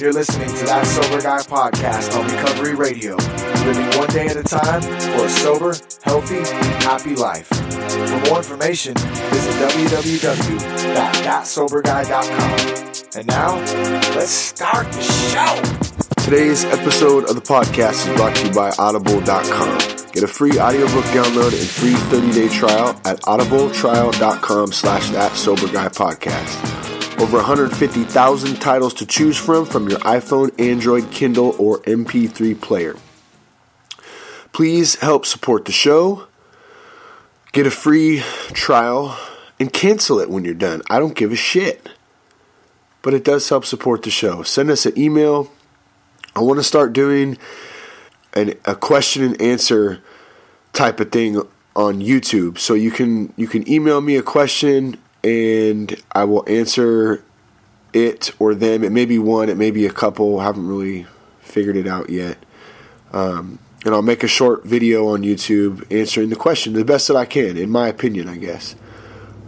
you're listening to that Sober Guy podcast on Recovery Radio. Living one day at a time for a sober, healthy, happy life. For more information, visit www.thatsoberguy.com. And now, let's start the show. Today's episode of the podcast is brought to you by Audible.com. Get a free audiobook download and free 30-day trial at audibletrial.com slash that sober guy podcast. Over 150,000 titles to choose from from your iPhone, Android, Kindle, or MP3 player. Please help support the show. Get a free trial and cancel it when you're done. I don't give a shit. But it does help support the show. Send us an email. I want to start doing an, a question and answer type of thing on YouTube. So you can you can email me a question and I will answer it or them. It may be one, it may be a couple. I haven't really figured it out yet. Um, and I'll make a short video on YouTube answering the question the best that I can, in my opinion, I guess.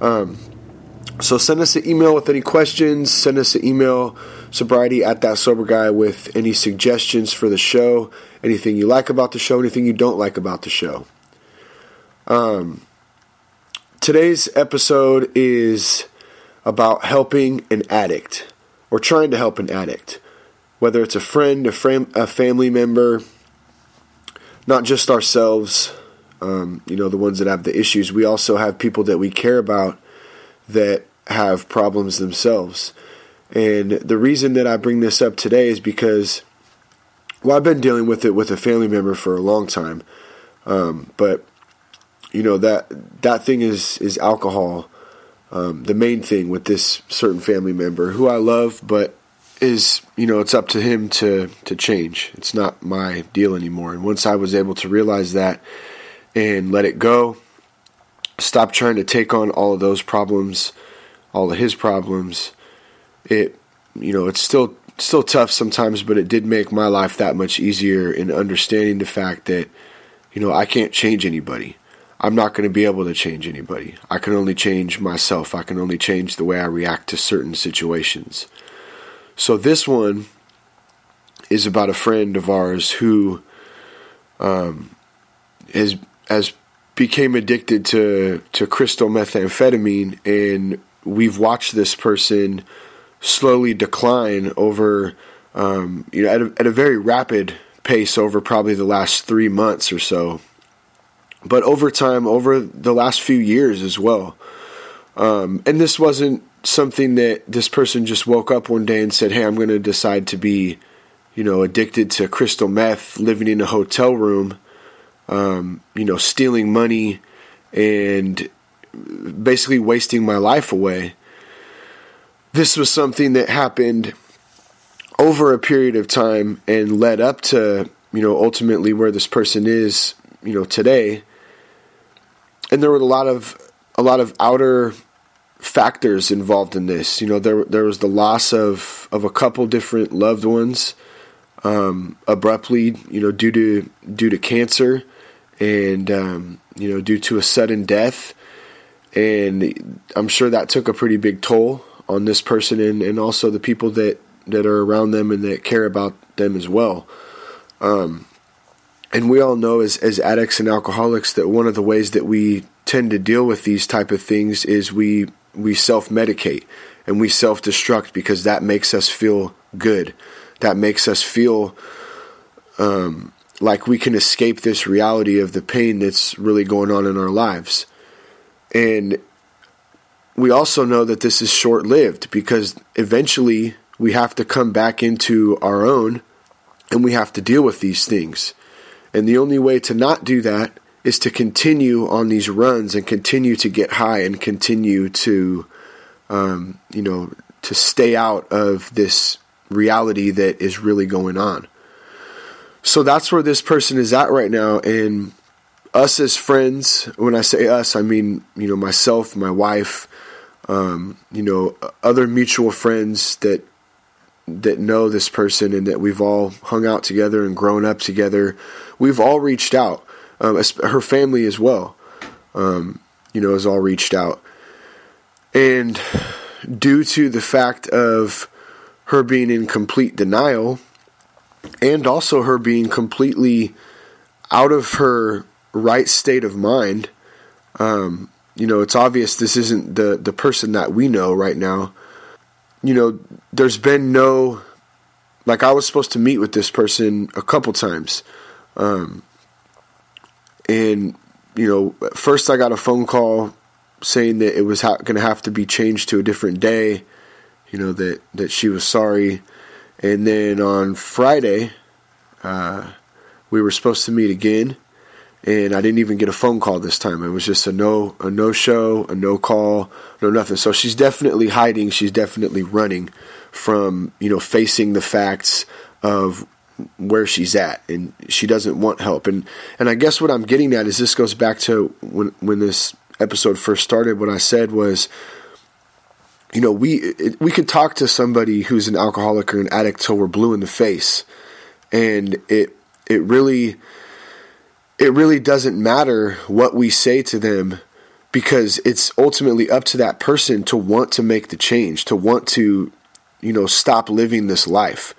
Um, so send us an email with any questions. Send us an email, sobriety at that sober guy, with any suggestions for the show, anything you like about the show, anything you don't like about the show. Um, Today's episode is about helping an addict or trying to help an addict, whether it's a friend, a, fam- a family member, not just ourselves, um, you know, the ones that have the issues. We also have people that we care about that have problems themselves. And the reason that I bring this up today is because, well, I've been dealing with it with a family member for a long time. Um, but you know that that thing is is alcohol. Um, the main thing with this certain family member who I love, but is you know it's up to him to to change. It's not my deal anymore. And once I was able to realize that and let it go, stop trying to take on all of those problems, all of his problems. It you know it's still still tough sometimes, but it did make my life that much easier in understanding the fact that you know I can't change anybody. I'm not going to be able to change anybody. I can only change myself. I can only change the way I react to certain situations. So this one is about a friend of ours who um, has has became addicted to to crystal methamphetamine, and we've watched this person slowly decline over um, you know at a, at a very rapid pace over probably the last three months or so but over time, over the last few years as well. Um, and this wasn't something that this person just woke up one day and said, "Hey, I'm going to decide to be, you know, addicted to crystal meth, living in a hotel room, um, you know, stealing money, and basically wasting my life away." This was something that happened over a period of time and led up to, you know, ultimately where this person is, you know, today and there were a lot of a lot of outer factors involved in this. You know, there there was the loss of of a couple different loved ones um, abruptly. You know, due to due to cancer, and um, you know, due to a sudden death, and I'm sure that took a pretty big toll on this person and and also the people that that are around them and that care about them as well. Um, and we all know as, as addicts and alcoholics that one of the ways that we tend to deal with these type of things is we we self-medicate and we self-destruct because that makes us feel good. That makes us feel um, like we can escape this reality of the pain that's really going on in our lives. And we also know that this is short-lived because eventually we have to come back into our own and we have to deal with these things and the only way to not do that is to continue on these runs and continue to get high and continue to, um, you know, to stay out of this reality that is really going on. So that's where this person is at right now. And us as friends, when I say us, I mean, you know, myself, my wife, um, you know, other mutual friends that that know this person and that we've all hung out together and grown up together. We've all reached out. Um, her family as well, um, you know, has all reached out. And due to the fact of her being in complete denial and also her being completely out of her right state of mind. Um, you know, it's obvious this isn't the, the person that we know right now. You know, there's been no, like, I was supposed to meet with this person a couple times. Um, and, you know, first I got a phone call saying that it was ha- going to have to be changed to a different day, you know, that, that she was sorry. And then on Friday, uh, we were supposed to meet again and I didn't even get a phone call this time. It was just a no a no show, a no call, no nothing. So she's definitely hiding. She's definitely running from you know facing the facts of where she's at, and she doesn't want help. And and I guess what I'm getting at is this goes back to when when this episode first started. What I said was. You know, we we could talk to somebody who's an alcoholic or an addict till we're blue in the face, and it it really it really doesn't matter what we say to them because it's ultimately up to that person to want to make the change, to want to, you know, stop living this life.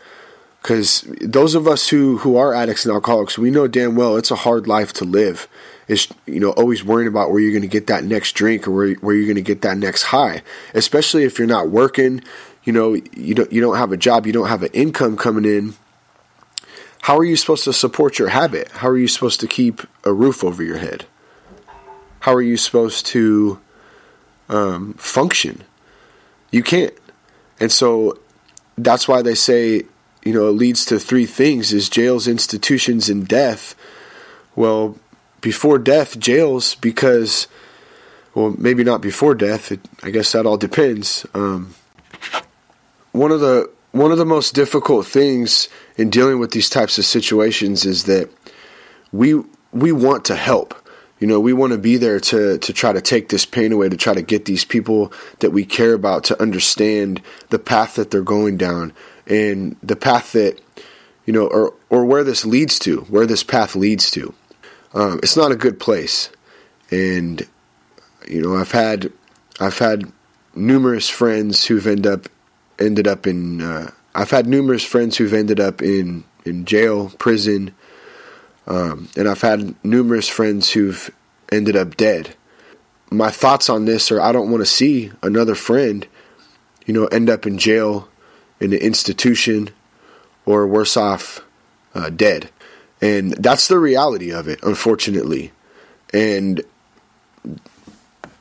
Because those of us who, who are addicts and alcoholics, we know damn well it's a hard life to live. It's, you know, always worrying about where you're going to get that next drink or where, where you're going to get that next high. Especially if you're not working, you know, you don't, you don't have a job, you don't have an income coming in how are you supposed to support your habit? How are you supposed to keep a roof over your head? How are you supposed to um, function? You can't. And so that's why they say, you know, it leads to three things is jails, institutions, and death. Well, before death, jails, because, well, maybe not before death. It, I guess that all depends. Um, one of the one of the most difficult things in dealing with these types of situations is that we we want to help. You know, we want to be there to to try to take this pain away, to try to get these people that we care about to understand the path that they're going down and the path that you know, or or where this leads to, where this path leads to. Um, it's not a good place, and you know, I've had I've had numerous friends who've ended up ended up in. Uh, I've had numerous friends who've ended up in in jail, prison, um, and I've had numerous friends who've ended up dead. My thoughts on this are: I don't want to see another friend, you know, end up in jail, in an institution, or worse off, uh, dead. And that's the reality of it, unfortunately. And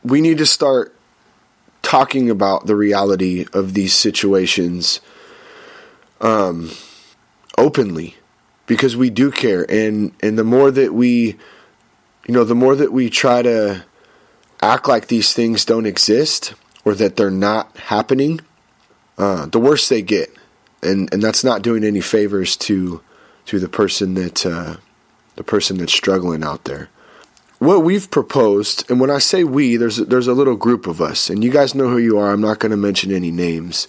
we need to start talking about the reality of these situations um, openly because we do care. And and the more that we you know the more that we try to act like these things don't exist or that they're not happening uh, the worse they get. And and that's not doing any favors to to the person that uh, the person that's struggling out there what we've proposed, and when I say we, there's there's a little group of us, and you guys know who you are. I'm not going to mention any names,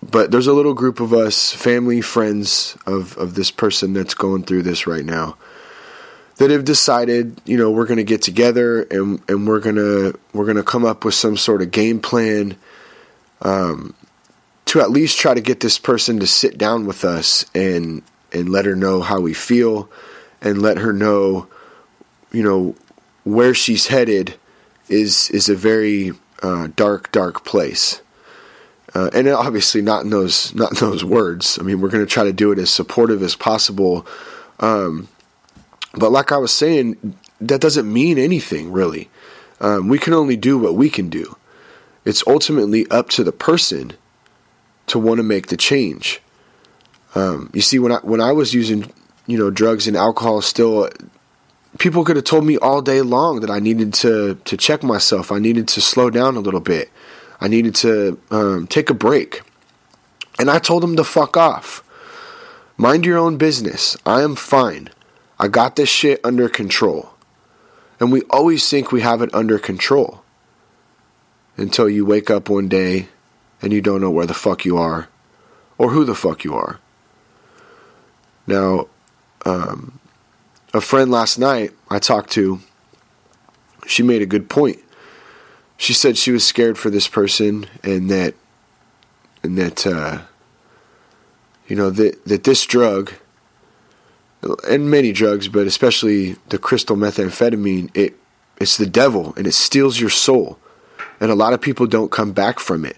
but there's a little group of us, family, friends of of this person that's going through this right now, that have decided, you know, we're going to get together and and we're gonna we're gonna come up with some sort of game plan, um, to at least try to get this person to sit down with us and and let her know how we feel, and let her know, you know where she's headed is is a very uh, dark, dark place. Uh, and obviously not in those not in those words. I mean, we're going to try to do it as supportive as possible. Um, but like I was saying, that doesn't mean anything really. Um, we can only do what we can do. It's ultimately up to the person to want to make the change. Um, you see, when I when I was using you know drugs and alcohol, still people could have told me all day long that I needed to to check myself. I needed to slow down a little bit. I needed to um, take a break. And I told them to fuck off. Mind your own business. I am fine. I got this shit under control. And we always think we have it under control until you wake up one day and you don't know where the fuck you are or who the fuck you are. Now, um, a friend last night I talked to, she made a good point. She said she was scared for this person and that and that uh, you know that that this drug and many drugs, but especially the crystal methamphetamine, it it's the devil and it steals your soul. And a lot of people don't come back from it.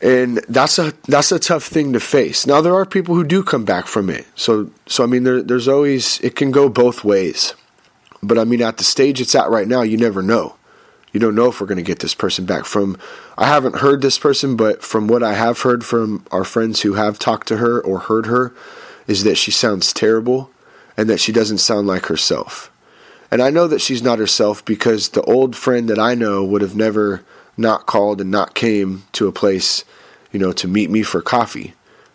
And that's a that's a tough thing to face. Now there are people who do come back from it. So so I mean there, there's always it can go both ways. But I mean at the stage it's at right now, you never know. You don't know if we're going to get this person back from I haven't heard this person, but from what I have heard from our friends who have talked to her or heard her, is that she sounds terrible and that she doesn't sound like herself. And I know that she's not herself because the old friend that I know would have never not called and not came to a place, you know, to meet me for coffee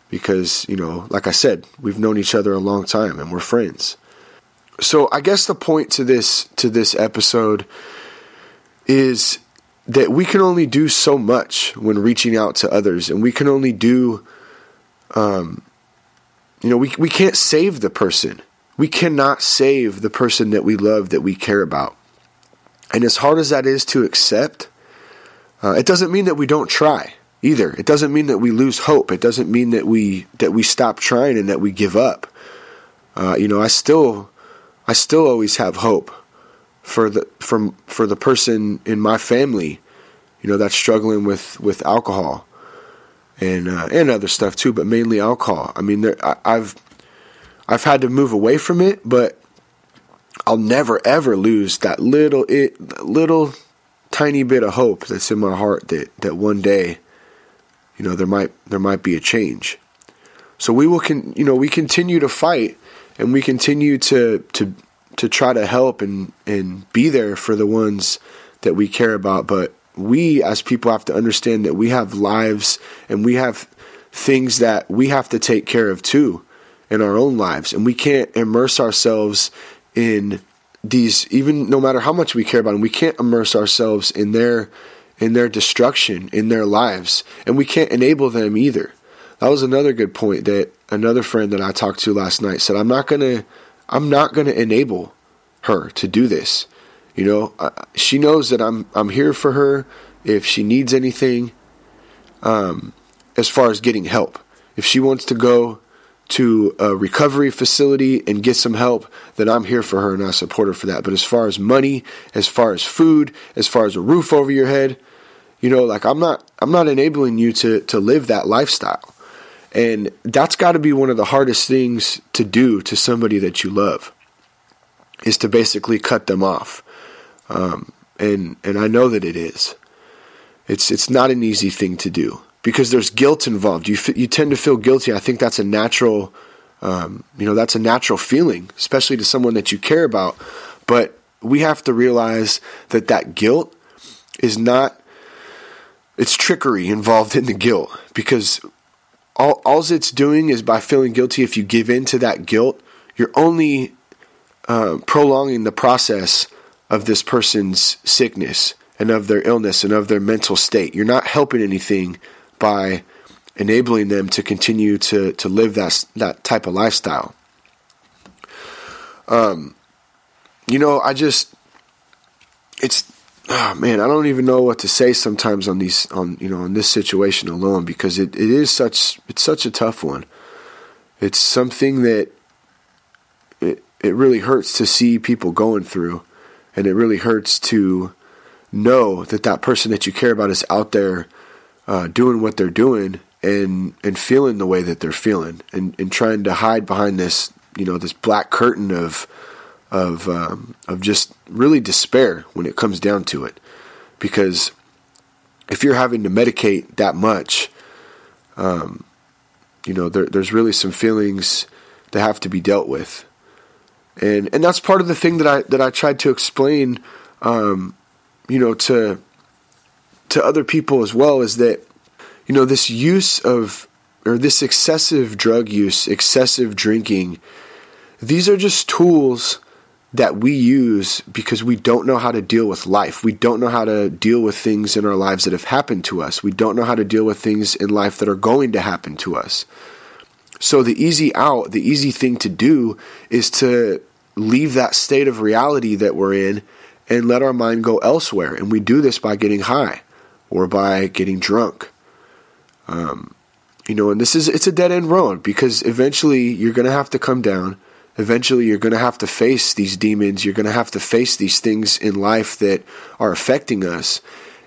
because, you know, like I said, we've known each other a long time and we're friends. So I guess the point to this to this episode is that we can only do so much when reaching out to others and we can only do um, you know, we, we can't save the person. We cannot save the person that we love, that we care about. And as hard as that is to accept, uh, it doesn't mean that we don't try either. It doesn't mean that we lose hope. It doesn't mean that we that we stop trying and that we give up. Uh, you know, I still I still always have hope for the from for the person in my family, you know, that's struggling with with alcohol and uh, and other stuff too, but mainly alcohol. I mean, there, I, I've I've had to move away from it, but I'll never ever lose that little it little tiny bit of hope that's in my heart that that one day, you know, there might there might be a change. So we will con, you know, we continue to fight and we continue to to to try to help and and be there for the ones that we care about, but we as people have to understand that we have lives and we have things that we have to take care of too in our own lives and we can't immerse ourselves in these even no matter how much we care about them we can't immerse ourselves in their in their destruction in their lives. And we can't enable them either. That was another good point that another friend that I talked to last night said I'm not to I'm not to enable her to do this. You know, uh, she knows that I'm I'm here for her if she needs anything. Um, as far as getting help, if she wants to go to a recovery facility and get some help, then I'm here for her and I support her for that. But as far as money, as far as food, as far as a roof over your head, you know, like I'm not I'm not enabling you to to live that lifestyle. And that's got to be one of the hardest things to do to somebody that you love is to basically cut them off. Um, and and I know that it is. It's it's not an easy thing to do because there's guilt involved. You you tend to feel guilty. I think that's a natural, um, you know, that's a natural feeling, especially to someone that you care about. But we have to realize that that guilt is not. It's trickery involved in the guilt because all all it's doing is by feeling guilty. If you give in to that guilt, you're only uh, prolonging the process of this person's sickness and of their illness and of their mental state. You're not helping anything by enabling them to continue to, to live that, that type of lifestyle. Um, you know, I just, it's, oh man, I don't even know what to say sometimes on these, on, you know, on this situation alone because it, it is such, it's such a tough one. It's something that it, it really hurts to see people going through and it really hurts to know that that person that you care about is out there uh, doing what they're doing and and feeling the way that they're feeling and, and trying to hide behind this you know this black curtain of of um, of just really despair when it comes down to it. Because if you're having to medicate that much um, you know there, there's really some feelings that have to be dealt with. And and that's part of the thing that I that I tried to explain, um, you know, to to other people as well is that you know this use of or this excessive drug use, excessive drinking, these are just tools that we use because we don't know how to deal with life. We don't know how to deal with things in our lives that have happened to us. We don't know how to deal with things in life that are going to happen to us. So the easy out, the easy thing to do is to leave that state of reality that we're in and let our mind go elsewhere. And we do this by getting high or by getting drunk. Um, you know, and this is it's a dead end road because eventually you're going to have to come down. Eventually you're going to have to face these demons. You're going to have to face these things in life that are affecting us.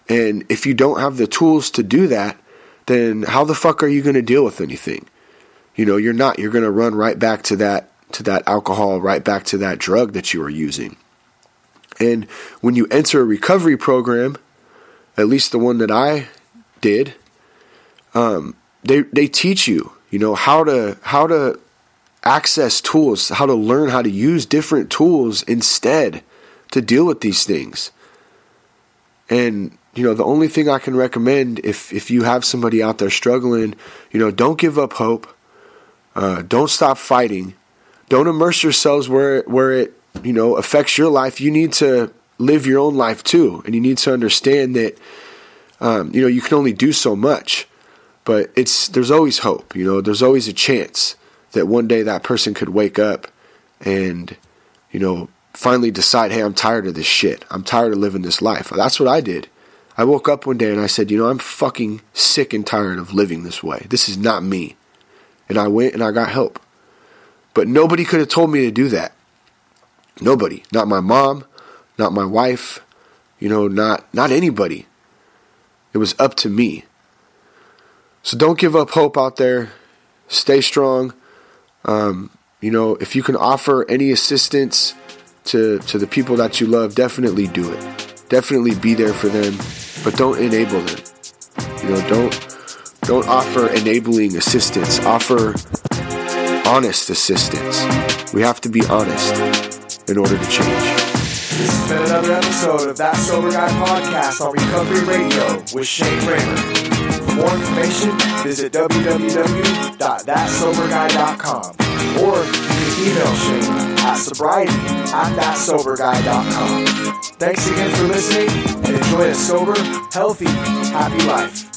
And if you don't have the tools to do that, then how the fuck are you going to deal with anything? You know, you're not. You're going to run right back to that to that alcohol, right back to that drug that you were using. And when you enter a recovery program, at least the one that I did, um, they they teach you, you know, how to how to access tools, how to learn how to use different tools instead to deal with these things. And you know, the only thing I can recommend if if you have somebody out there struggling, you know, don't give up hope. Uh, don't stop fighting. Don't immerse yourselves where where it you know affects your life. You need to live your own life too, and you need to understand that um, you know you can only do so much. But it's there's always hope. You know, there's always a chance that one day that person could wake up and you know finally decide, hey, I'm tired of this shit. I'm tired of living this life. That's what I did. I woke up one day and I said, you know, I'm fucking sick and tired of living this way. This is not me. And I went and I got help. But nobody could have told me to do that. Nobody. Not my mom, not my wife, you know, not not anybody. It was up to me. So don't give up hope out there. Stay strong. Um, you know, if you can offer any assistance to to the people that you love, definitely do it. Definitely be there for them but don't enable them. You know, don't don't offer enabling assistance. Offer honest assistance. We have to be honest in order to change. This has been another episode of That Sober Guy podcast on Recovery Radio with Shane Ramer. For more information, visit www.thatsoberguy.com or you can email Shane at sobriety at thatsoberguy.com. Thanks again for listening and enjoy a sober, healthy, happy life.